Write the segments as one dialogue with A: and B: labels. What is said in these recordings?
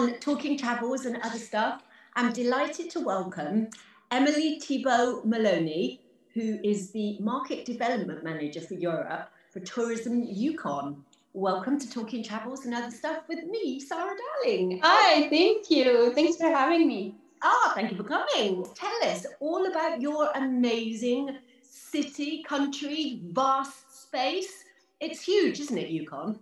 A: Um, talking travels and other stuff. But Sarah, darling, we can't get enough. Contacts and connections you can't resist. From your faith, fashion, and travel journalist. When she's not on the pole or a plane, you'll find her here. The first class darling podcast of the year.
B: And today on Talking Travels and Other Stuff, I'm delighted to welcome Emily Thibault Maloney, who is the Market Development Manager for Europe for Tourism Yukon. Welcome to Talking Travels and Other Stuff with me, Sarah Darling.
C: Hi, thank you. Thanks for having me.
B: Ah, thank you for coming. Tell us all about your amazing city, country, vast space. It's huge, isn't it, Yukon?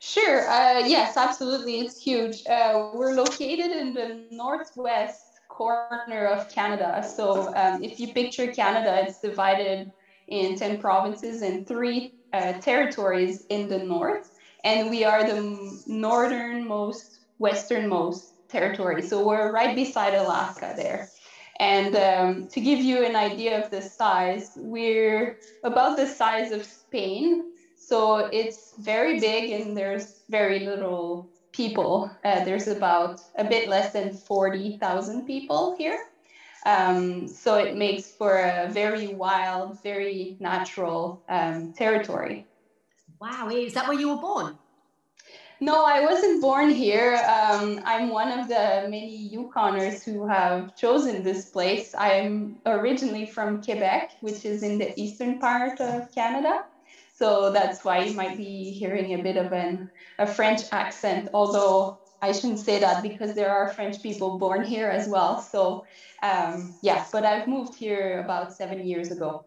C: Sure. Uh, yes, absolutely. It's huge. Uh, we're located in the northwest corner of Canada. So um, if you picture Canada, it's divided in 10 provinces and three uh, territories in the north. And we are the northernmost, westernmost territory. So we're right beside Alaska there. And um, to give you an idea of the size, we're about the size of Spain. So it's very big and there's very little people. Uh, there's about a bit less than 40,000 people here. Um, so it makes for a very wild, very natural um, territory.
B: Wow, is that where you were born?
C: No, I wasn't born here. Um, I'm one of the many Yukoners who have chosen this place. I'm originally from Quebec, which is in the eastern part of Canada. So that's why you might be hearing a bit of an, a French accent, although I shouldn't say that because there are French people born here as well. So, um, yeah, but I've moved here about seven years ago.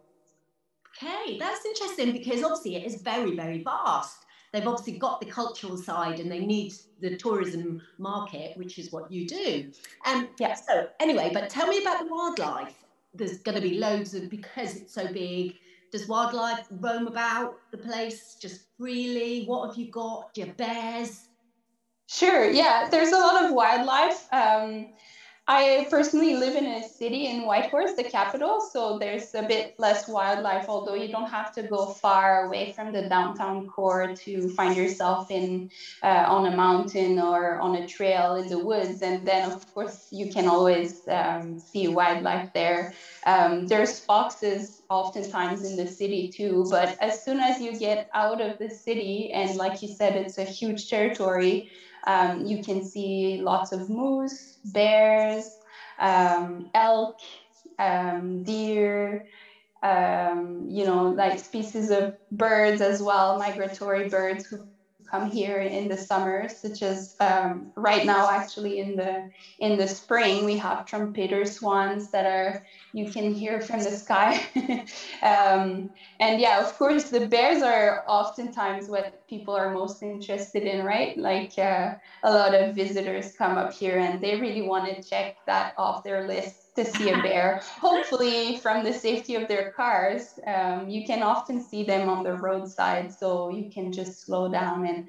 B: Okay, that's interesting because obviously it is very, very vast. They've obviously got the cultural side and they need the tourism market, which is what you do. Um, yeah, so anyway, but tell me about the wildlife. There's going to be loads of, because it's so big, does wildlife roam about the place just freely? What have you got? Do you have bears?
C: Sure, yeah, there's a lot of wildlife. Um, I personally live in a city in Whitehorse, the capital, so there's a bit less wildlife, although you don't have to go far away from the downtown core to find yourself in uh, on a mountain or on a trail in the woods. And then, of course, you can always um, see wildlife there. Um, there's foxes oftentimes in the city too, but as soon as you get out of the city, and like you said, it's a huge territory. Um, you can see lots of moose, bears, um, elk, um, deer, um, you know, like species of birds as well, migratory birds who come here in the summer, such as um, right now, actually in the in the spring, we have trumpeter swans that are you can hear from the sky. um, and yeah, of course, the bears are oftentimes what people are most interested in, right? Like uh, a lot of visitors come up here and they really want to check that off their list to see a bear. Hopefully, from the safety of their cars, um, you can often see them on the roadside, so you can just slow down and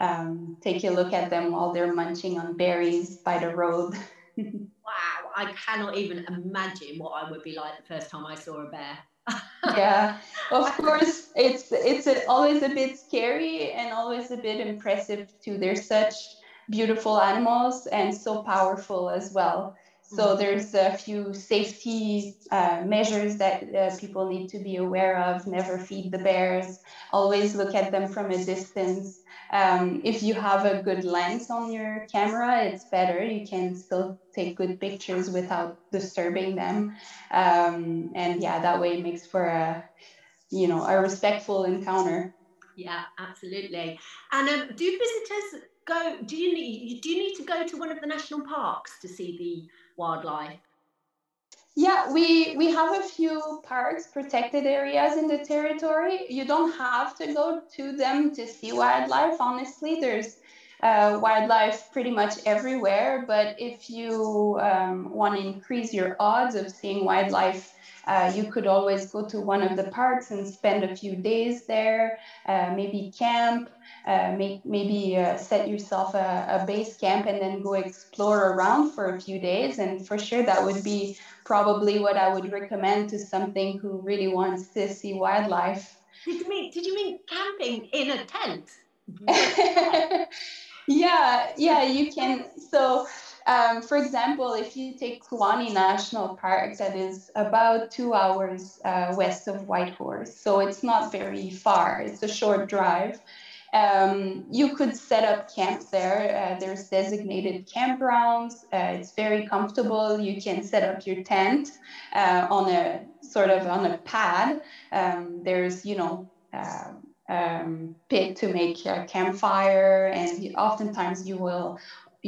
C: um, take a look at them while they're munching on berries by the road.
B: Wow, I cannot even imagine what I would be like the first time I saw a bear.
C: yeah, of course, it's it's a, always a bit scary and always a bit impressive too. They're such beautiful animals and so powerful as well. So
B: Mhm.
C: there's a few safety uh, measures that uh, people need to be aware of. Never feed the bears. Always look at them from a distance. Um, if you have a good lens on your camera, it's better. You can still take good pictures without disturbing them. Um, and yeah, that way it makes for a, you know, a respectful encounter.
B: Yeah, absolutely. And um, do visitors go? Do you need? Do you need to go to one of the national parks to see the wildlife?
C: Yeah, we we have a few parks, protected areas in the territory. You don't have to go to them to see wildlife. Honestly, there's uh, wildlife pretty much everywhere. But if you um, want to increase your odds of seeing wildlife Uh, you could always go to one of the parks and spend a few days there, uh, maybe camp, uh, make, maybe uh, set yourself a, a, base camp and then go explore around for a few days. And for sure, that would be probably what I would recommend to something who really wants to see wildlife.
B: Did you mean, did you mean camping in a tent?
C: yeah, yeah, you can. So, um, for example, if you take Kluane National Park, that is about two hours uh, west of Whitehorse, so it's not very far. It's a short drive. Um, you could set up camp there. Uh, there's designated campgrounds. Uh, it's very comfortable. You can set up your tent uh, on a sort of on a pad. Um, there's, you know, uh, um, pit to make a campfire, and oftentimes you will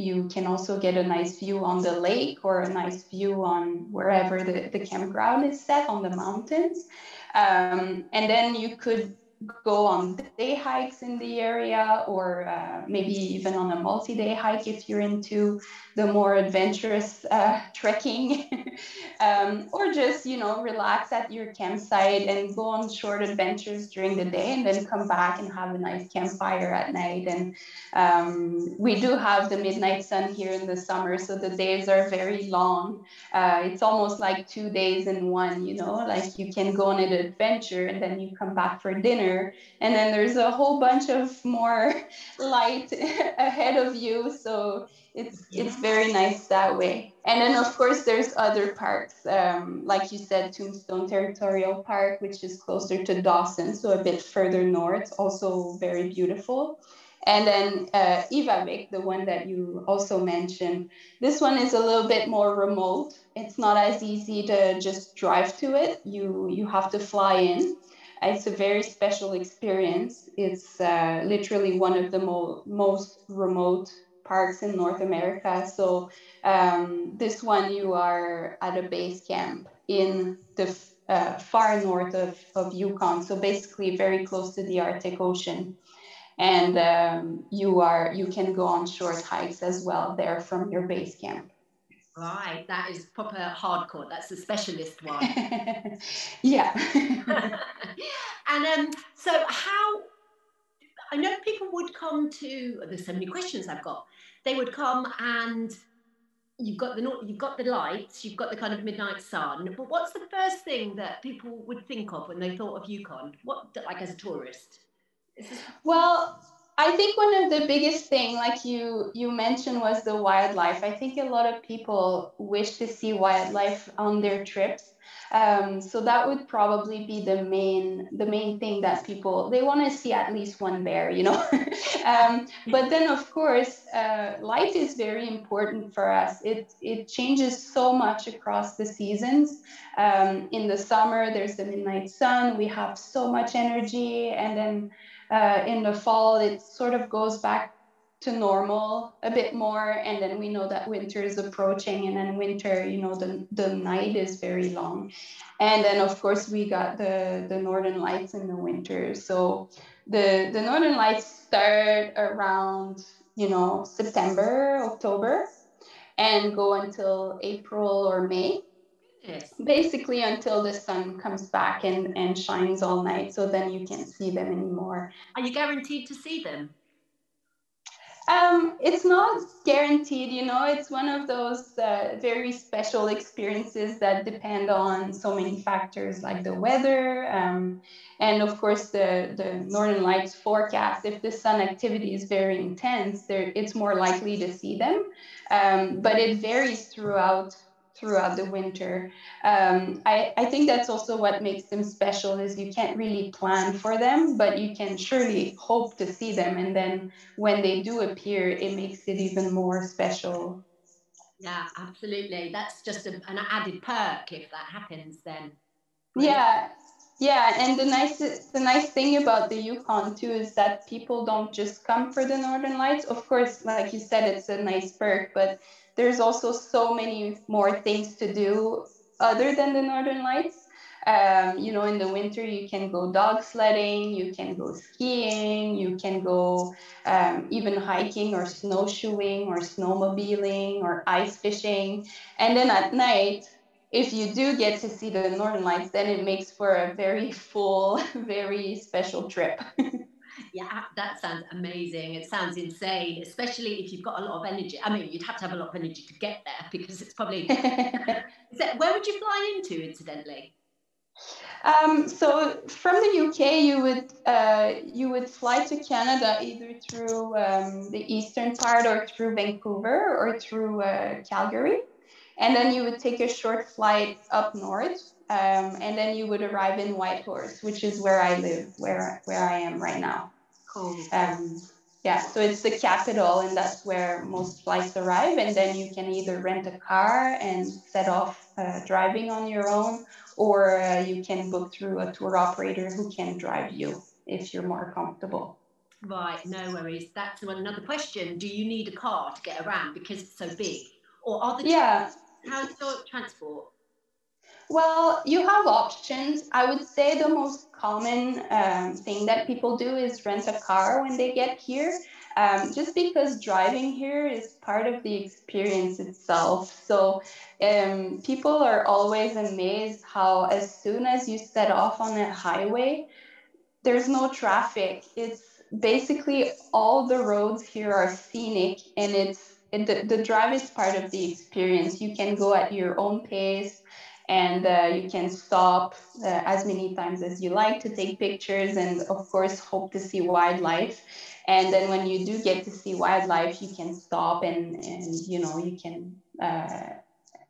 C: you can also get a nice view on the lake or a nice view on wherever the, the campground is set on the mountains. Um, and then you could go on day hikes in the area or uh, maybe even on a multi-day hike if you're into the more adventurous uh, trekking um, or just you know relax at your campsite and go on short adventures during the day and then come back and have a nice campfire at night. And um, we do have the midnight sun here in the summer so the days are very long. Uh, it's almost like two days in one you know like you can go on an adventure and then you come back for dinner. And then there's a whole bunch of more light ahead of you. So it's it's very nice that way and then of course there's other parks um, like you said tombstone territorial park which is closer to dawson so a bit further north also very beautiful and then uh, Ivavik, the one that you also mentioned, this one is a little bit more remote. It's not as easy to just drive to it. You you have to fly in. It's a very special experience. It's uh, literally one of the mo- most remote parks in North America. So um, this one, you are at a base camp in the uh, far north of, of Yukon. So basically, very close to the Arctic Ocean. And um, you are you can go on short hikes as well there from your base camp.
B: Right, that is proper hardcore. That's the specialist one.
C: yeah.
B: and um, so how? I know people would come to. There's so many questions I've got. They would come and you've got the you've got the lights, you've got the kind of midnight sun. But what's the first thing that people would think of when they thought of Yukon? What like as a tourist?
C: Well, I think one of the biggest thing, like you you mentioned, was the wildlife. I think a lot of people wish to see wildlife on their trips. Um, so that would probably be the main the main thing that people they want to see at least one bear, you know. um, but then of course, uh, light is very important for us. It it changes so much across the seasons. Um, in the summer, there's the midnight sun. We have so much energy, and then uh, in the fall, it sort of goes back to normal a bit more. And then we know that winter is approaching. And then winter, you know, the, the night is very long. And then, of course, we got the, the northern lights in the winter. So the, the northern lights start around, you know, September, October, and go until April or May. Yes. Basically until the sun comes back and, and shines all night, so then you can't see them anymore.
B: Are you guaranteed to see them?
C: It's not guaranteed, you know, it's one of those uh, very special experiences that depend on so many factors like the weather um, and, of course, the, the Northern Lights forecast. If the sun activity is very intense, there, it's more likely to see them. Um, but it varies throughout throughout the winter. Um, I, I think that's also what makes them special is you can't really plan for them, but you can surely hope to see them. And then when they do appear, it makes it even more special.
B: Yeah, absolutely. That's just a, an added perk if that happens then.
C: Yeah. Yeah, and the nice the nice thing about the Yukon too is that people don't just come for the Northern Lights. Of course, like you said, it's a nice perk, but there's also so many more things to do other than the northern lights um, you know in the winter you can go dog sledding you can go skiing you can go um, even hiking or snowshoeing or snowmobiling or ice fishing and then at night if you do get to see the northern lights, then it makes for a very full, very special trip.
B: Yeah, that sounds amazing. It sounds insane, especially if you've got a lot of energy. I mean, you'd have to have a lot of energy to get there because it's probably. That, where would you fly into, incidentally?
C: Um, so from the UK, you would uh, you would fly to Canada either through um, the eastern part or through Vancouver or through uh, Calgary, and then you would take a short flight up north, um, and then you would arrive in Whitehorse, which is where I live, where where I am right now.
B: Cool.
C: Um, yeah, so it's the capital, and that's where most flights arrive. And then you can either rent a car and set off uh, driving on your own, or uh, you can book through a tour operator who can drive you if you're more comfortable.
B: Right, no worries. That's another question. Do you need a car to get around because it's so big, or are the
C: Yeah.
B: how's your transport?
C: Well, you have options. I would say the most common um, thing that people do is rent a car when they get here, um, just because driving here is part of the experience itself. So um, people are always amazed how, as soon as you set off on a highway, there's no traffic. It's basically all the roads here are scenic, and it's it, the, the drive is part of the experience. You can go at your own pace and uh, you can stop uh, as many times as you like to take pictures and of course hope to see wildlife. And then when you do get to see wildlife you can stop and, and you know you can uh,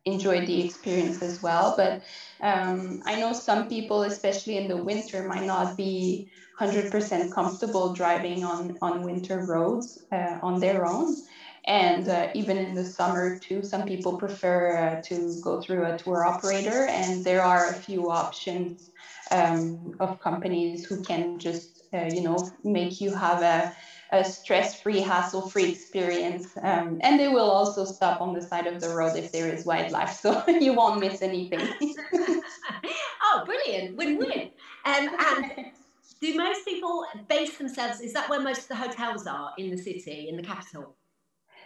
C: enjoy the experience as well. But um, i know some people especially in the winter might not be 100% comfortable driving on, on winter roads uh, on their own and uh, even in the summer too some people prefer uh, to go through a tour operator and there are a few options um, of companies who can just uh, you know make you have a, a stress-free hassle-free experience um, and they will also stop on the side of the road if there is wildlife so you won't miss anything
B: oh, brilliant! Win-win. Um, and do most people base themselves? Is that where most of the hotels are in the city, in the capital?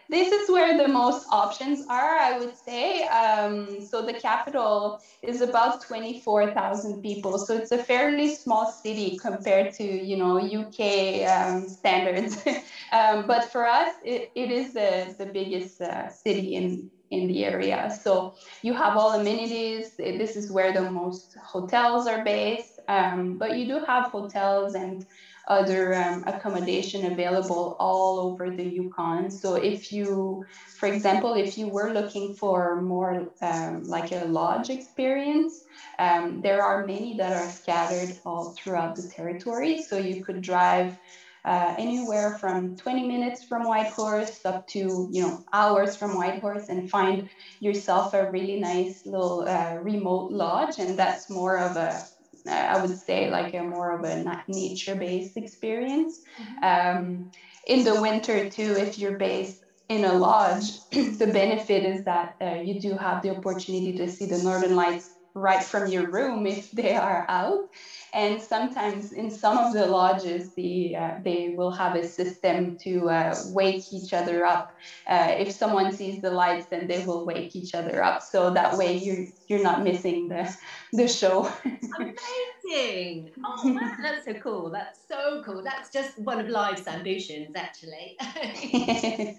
C: This is where the most options are, I would say. Um, so the capital is about 24,000 people. So it's a fairly small city compared to, you know, UK um, standards. um, but for us, it, it is the, the biggest uh, city in, in the area. So you have all amenities. This is where the most hotels are based. Um, but you do have hotels and other um, accommodation available all over the Yukon. So if you, for example, if you were looking for more um, like a lodge experience, um, there are many that are scattered all throughout the territory. So you could drive uh, anywhere from 20 minutes from Whitehorse up to you know hours from Whitehorse and find yourself a really nice little uh, remote lodge, and that's more of a I would say like a more of a nature-based experience. Um, in the winter too, if you're based in a lodge, the benefit is that uh, you do have the opportunity to see the northern lights right from your room if they are out. And sometimes in some of the lodges, the, uh, they will have a system to uh, wake each other up. Uh, if someone sees the lights, then they will wake each other up. So that way you're, you're not missing the, the show.
B: Amazing! Oh, wow, that's so cool. That's so cool. That's just one of life's ambitions, actually.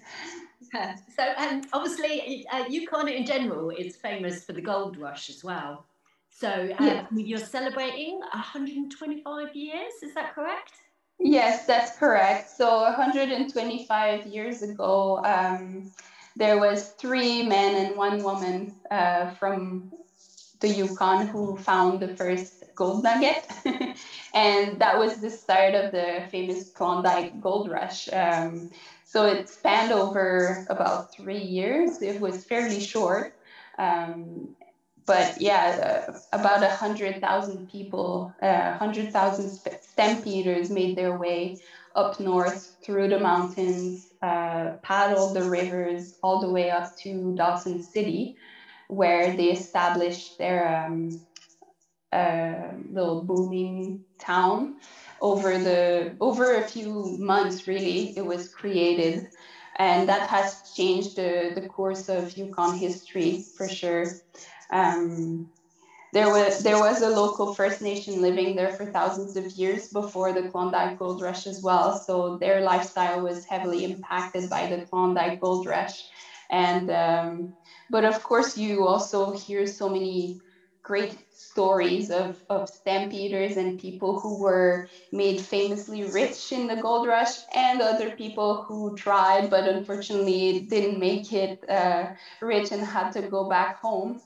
B: so, um, obviously, uh, Yukon in general is famous for the gold rush as well. So, um,
C: Yeah.
B: you're celebrating 125 years, is that correct?
C: Yes, that's correct. So 125 years ago, um, there was three men and one woman uh, from the Yukon who found the first gold nugget, and that was the start of the famous Klondike Gold Rush. Um, so it spanned over about three years. It was fairly short. Um, but yeah, uh, about a hundred thousand people, a hundred thousand stampeders made their way up north through the mountains, uh, paddled the rivers all the way up to Dawson City, where they established their um, uh, little booming town. Over the over a few months, really, it was created, and that has changed the, the course of Yukon history for sure. Um, there was there was a local First Nation living there for thousands of years before the Klondike Gold Rush as well. So their lifestyle was heavily impacted by the Klondike Gold Rush, and um, but of course you also hear so many great stories of, of stampeders and people who were made famously rich in the gold rush and other people who tried but unfortunately didn't make it uh, rich and had to go back home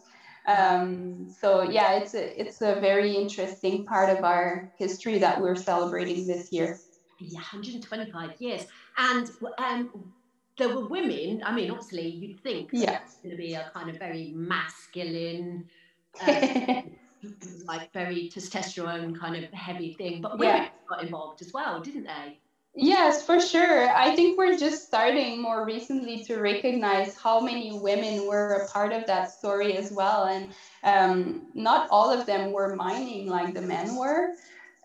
C: um, so yeah, it's a, it's a very interesting part of our history that we're celebrating this year.
B: Yeah, 125 years. And um, there were women, I mean, obviously you'd think
C: yeah.
B: it's going to be a kind of very masculine, uh, like very testosterone kind of heavy thing, but women
C: Yeah.
B: got involved as well, didn't they?
C: Yes, for sure. I think we're just starting more recently to recognize how many women were a part of that story as well. And um, not all of them were mining like the men were.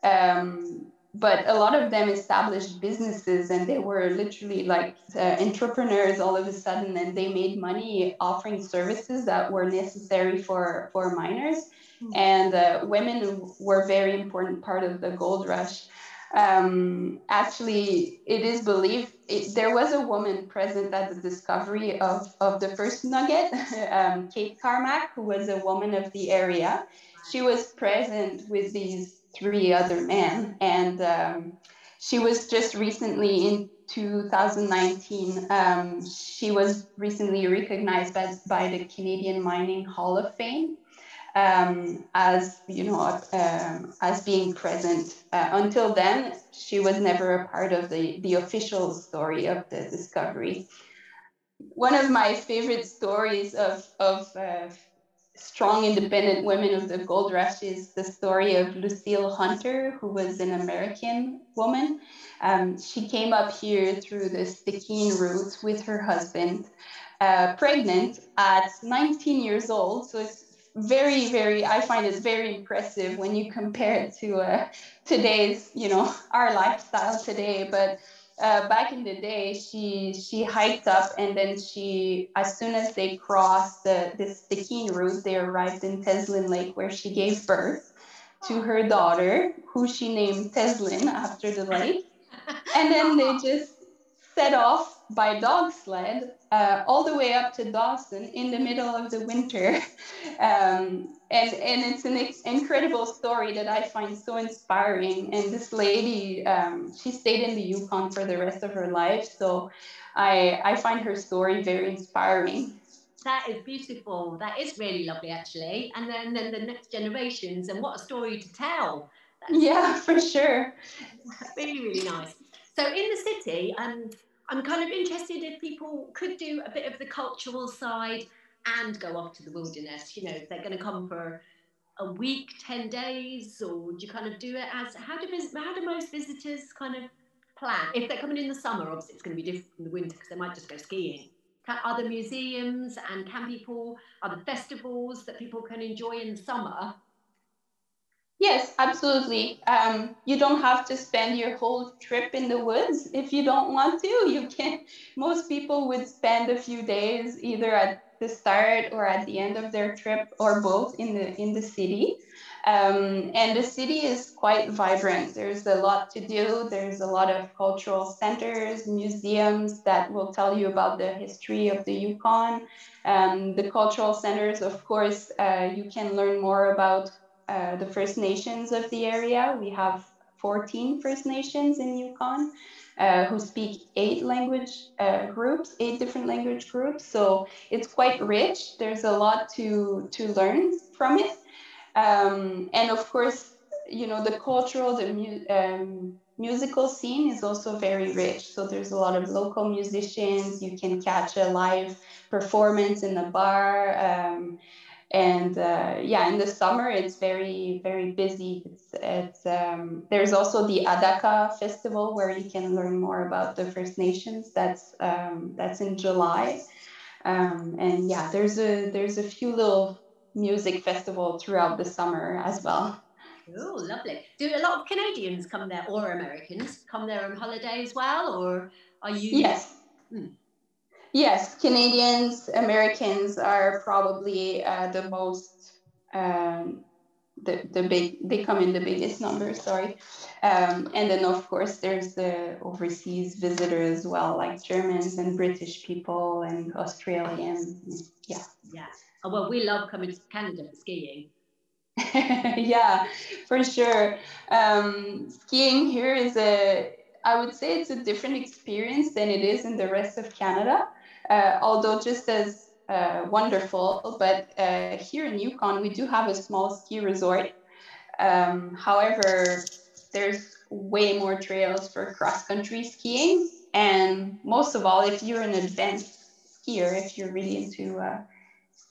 C: Um, but a lot of them established businesses and they were literally like uh, entrepreneurs all of a sudden and they made money offering services that were necessary for, for miners. And uh, women were a very important part of the gold rush um, actually, it is believed it, there was a woman present at the discovery of, of the first nugget, um, Kate Carmack, who was a woman of the area. She was present with these three other men, and um, she was just recently in 2019. Um, she was recently recognized by, by the Canadian Mining Hall of Fame um, as you know um, as being present. Uh, until then, she was never a part of the the official story of the discovery. One of my favorite stories of of uh, strong independent women of the gold rush is the story of Lucille Hunter, who was an American woman. Um, she came up here through the Stikine route with her husband, uh, pregnant at 19 years old. So it's very very i find it very impressive when you compare it to uh, today's you know our lifestyle today. But uh, back in the day she she hiked up and then she as soon as they crossed the this Stikine route they arrived in Teslin Lake where she gave birth to her daughter who she named Teslin after the lake. And then they just set off by dog sled uh, all the way up to Dawson in the middle of the winter. Um, and, and it's an ex- incredible story that I find so inspiring. And this lady, um, she stayed in the Yukon for the rest of her life. So I, I find her story very inspiring.
B: That is beautiful. That is really lovely, actually. And then, then the next generations, and what a story to tell. That's
C: Yeah, for sure.
B: really, really nice. So, in the city, um, I'm kind of interested if people could do a bit of the cultural side and go off to the wilderness. You know, if they're going to come for a week, ten days, or do you kind of do it as how do how do most visitors kind of plan? If they're coming in the summer, obviously it's going to be different from the winter because they might just go skiing. Are there museums and can people are there festivals that people can enjoy in the summer?
C: Yes, absolutely. Um, you don't have to spend your whole trip in the woods if you don't want to. You can. Most people would spend a few days either at the start or at the end of their trip, or both in the in the city. Um, and the city is quite vibrant. There's a lot to do. There's a lot of cultural centers, museums that will tell you about the history of the Yukon. Um, the cultural centers, of course, uh, you can learn more about uh, the First Nations of the area. We have 14 First Nations in Yukon uh, who speak eight language uh, groups, eight different language groups. So it's quite rich. There's a lot to, to learn from it. Um, and of course, you know, the cultural, the mu- um, musical scene is also very rich. So there's a lot of local musicians. You can catch a live performance in the bar. Um, and uh, yeah in the summer it's very very busy it's, it's um, there's also the adaka festival where you can learn more about the first nations that's um, that's in july um, and yeah there's a there's a few little music festival throughout the summer as well
B: Oh, lovely. Do a lot of Canadians come there or Americans come there on holiday as well, or are you?
C: yes
B: Hmm.
C: Yes, Canadians, Americans are probably uh, the most um, the, the big they come in the biggest numbers sorry. Um, and then of course there's the overseas visitor as well like germans and british people and australians. Yeah.
B: Yeah. Oh, well, we love coming to Canada for skiing.
C: yeah for sure. Um, skiing here is a i would say it's a different experience than it is in the rest of canada uh, although just as uh, wonderful. But uh, here in Yukon, we do have a small ski resort. Um, however, there's way more trails for cross country skiing. And most of all, if you're an advanced skier, if you're really into uh,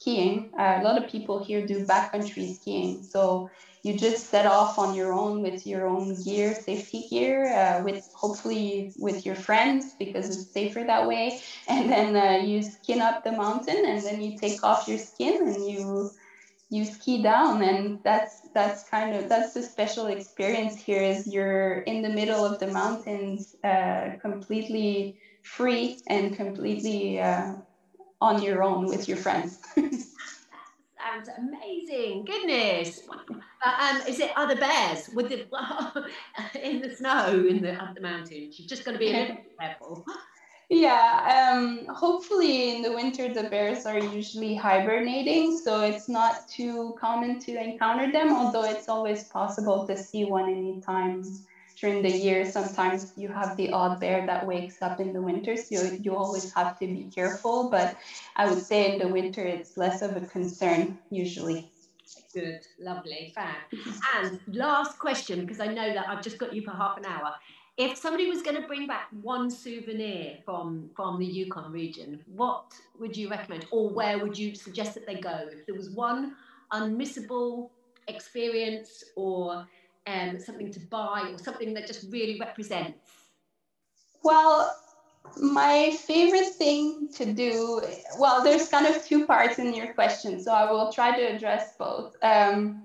C: skiing, uh, a lot of people here do backcountry skiing. So you just set off on your own with your own gear, safety gear, uh, with hopefully with your friends because it's safer that way. And then uh, you skin up the mountain, and then you take off your skin and you you ski down. And that's that's kind of that's the special experience here. Is you're in the middle of the mountains, uh, completely free and completely uh, on your own with your friends.
B: Sounds amazing. Goodness. Um, is it other bears with the in the snow in the up the mountains? You've just got to be a little careful.
C: Yeah, um, hopefully in the winter the bears are usually hibernating, so it's not too common to encounter them, although it's always possible to see one anytime during the year. Sometimes you have the odd bear that wakes up in the winter, so you, always have to be careful. But I would say in the winter it's less of a concern usually.
B: Good, lovely, fab. And last question, because I know that I've just got you for half an hour. If somebody was going to bring back one souvenir from from the Yukon region, what would you recommend, or where would you suggest that they go? If there was one unmissable experience, or um, something to buy, or something that just really represents.
C: Well, my favorite thing to do, well, there's kind of two parts in your question, so I will try to address both. Um,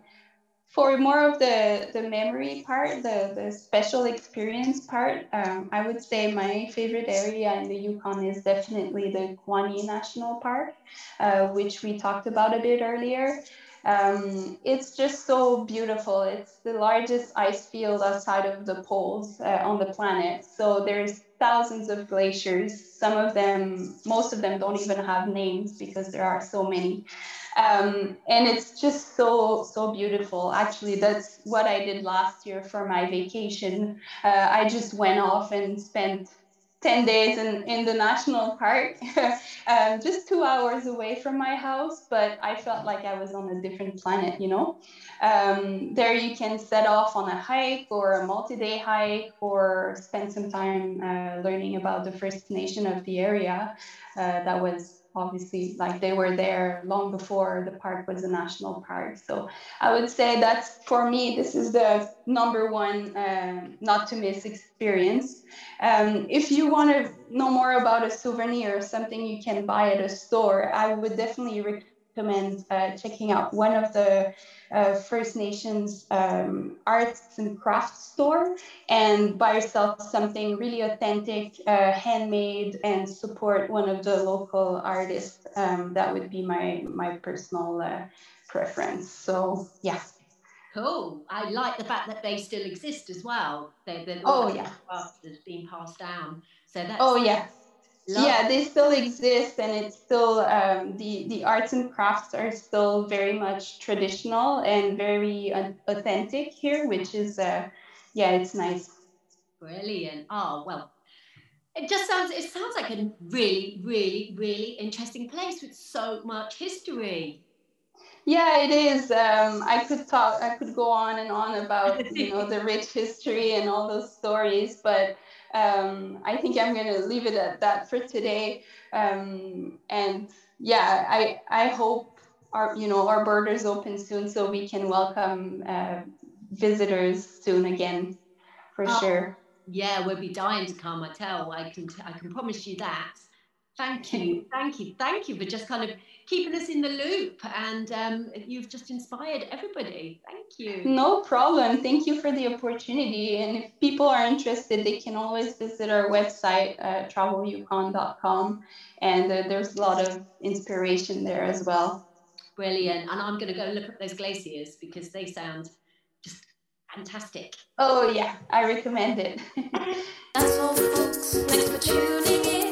C: for more of the, the memory part, the, the special experience part, um, I would say my favorite area in the Yukon is definitely the Kluane National Park, uh, which we talked about a bit earlier. Um, it's just so beautiful. It's the largest ice field outside of the poles uh, on the planet. So there's thousands of glaciers. Some of them, most of them don't even have names because there are so many. Um, and it's just so, so beautiful. Actually, that's what I did last year for my vacation. Uh, I just went off and spent 10 days in, in the national park, um, just two hours away from my house, but I felt like I was on a different planet, you know? Um, there you can set off on a hike or a multi day hike or spend some time uh, learning about the First Nation of the area. Uh, that was obviously like they were there long before the park was a national park. So i would say that's for me this is the number one uh, not to miss experience. Um, if you want to know more about a souvenir or something you can buy at a store. I would definitely recommend uh, checking out one of the uh, First Nations um, arts and crafts store and buy yourself something really authentic, uh, handmade, and support one of the local artists. Um, that would be my my personal uh, preference. So yeah.
B: Cool. I like the fact that they still exist as well. They, they're
C: oh yeah.
B: That's passed down. So that's
C: oh yeah. Love. Yeah, they still exist, and it's still um, the the arts and crafts are still very much traditional and very authentic here, which is uh, yeah, it's nice.
B: Brilliant. Oh well, it just sounds it sounds like a really, really, really interesting place with so much history.
C: Yeah, it is. Um, I could talk. I could go on and on about you know the rich history and all those stories, but um, I think I'm going to leave it at that for today. Um, and yeah, I I hope our you know our borders open soon so we can welcome uh, visitors soon again, for oh, sure.
B: Yeah, we'll be dying to come. I tell. I can I can promise you that. Thank you, thank you, thank you for just kind of keeping us in the loop, and um, you've just inspired everybody. Thank you.
C: No problem. Thank you for the opportunity. And if people are interested, they can always visit our website, uh, travelyukon.com, and uh, there's a lot of inspiration there as well.
B: Brilliant. And I'm going to go look at those glaciers because they sound just fantastic.
C: Oh, yeah, I recommend it.
A: That's all, folks. Thanks for tuning in.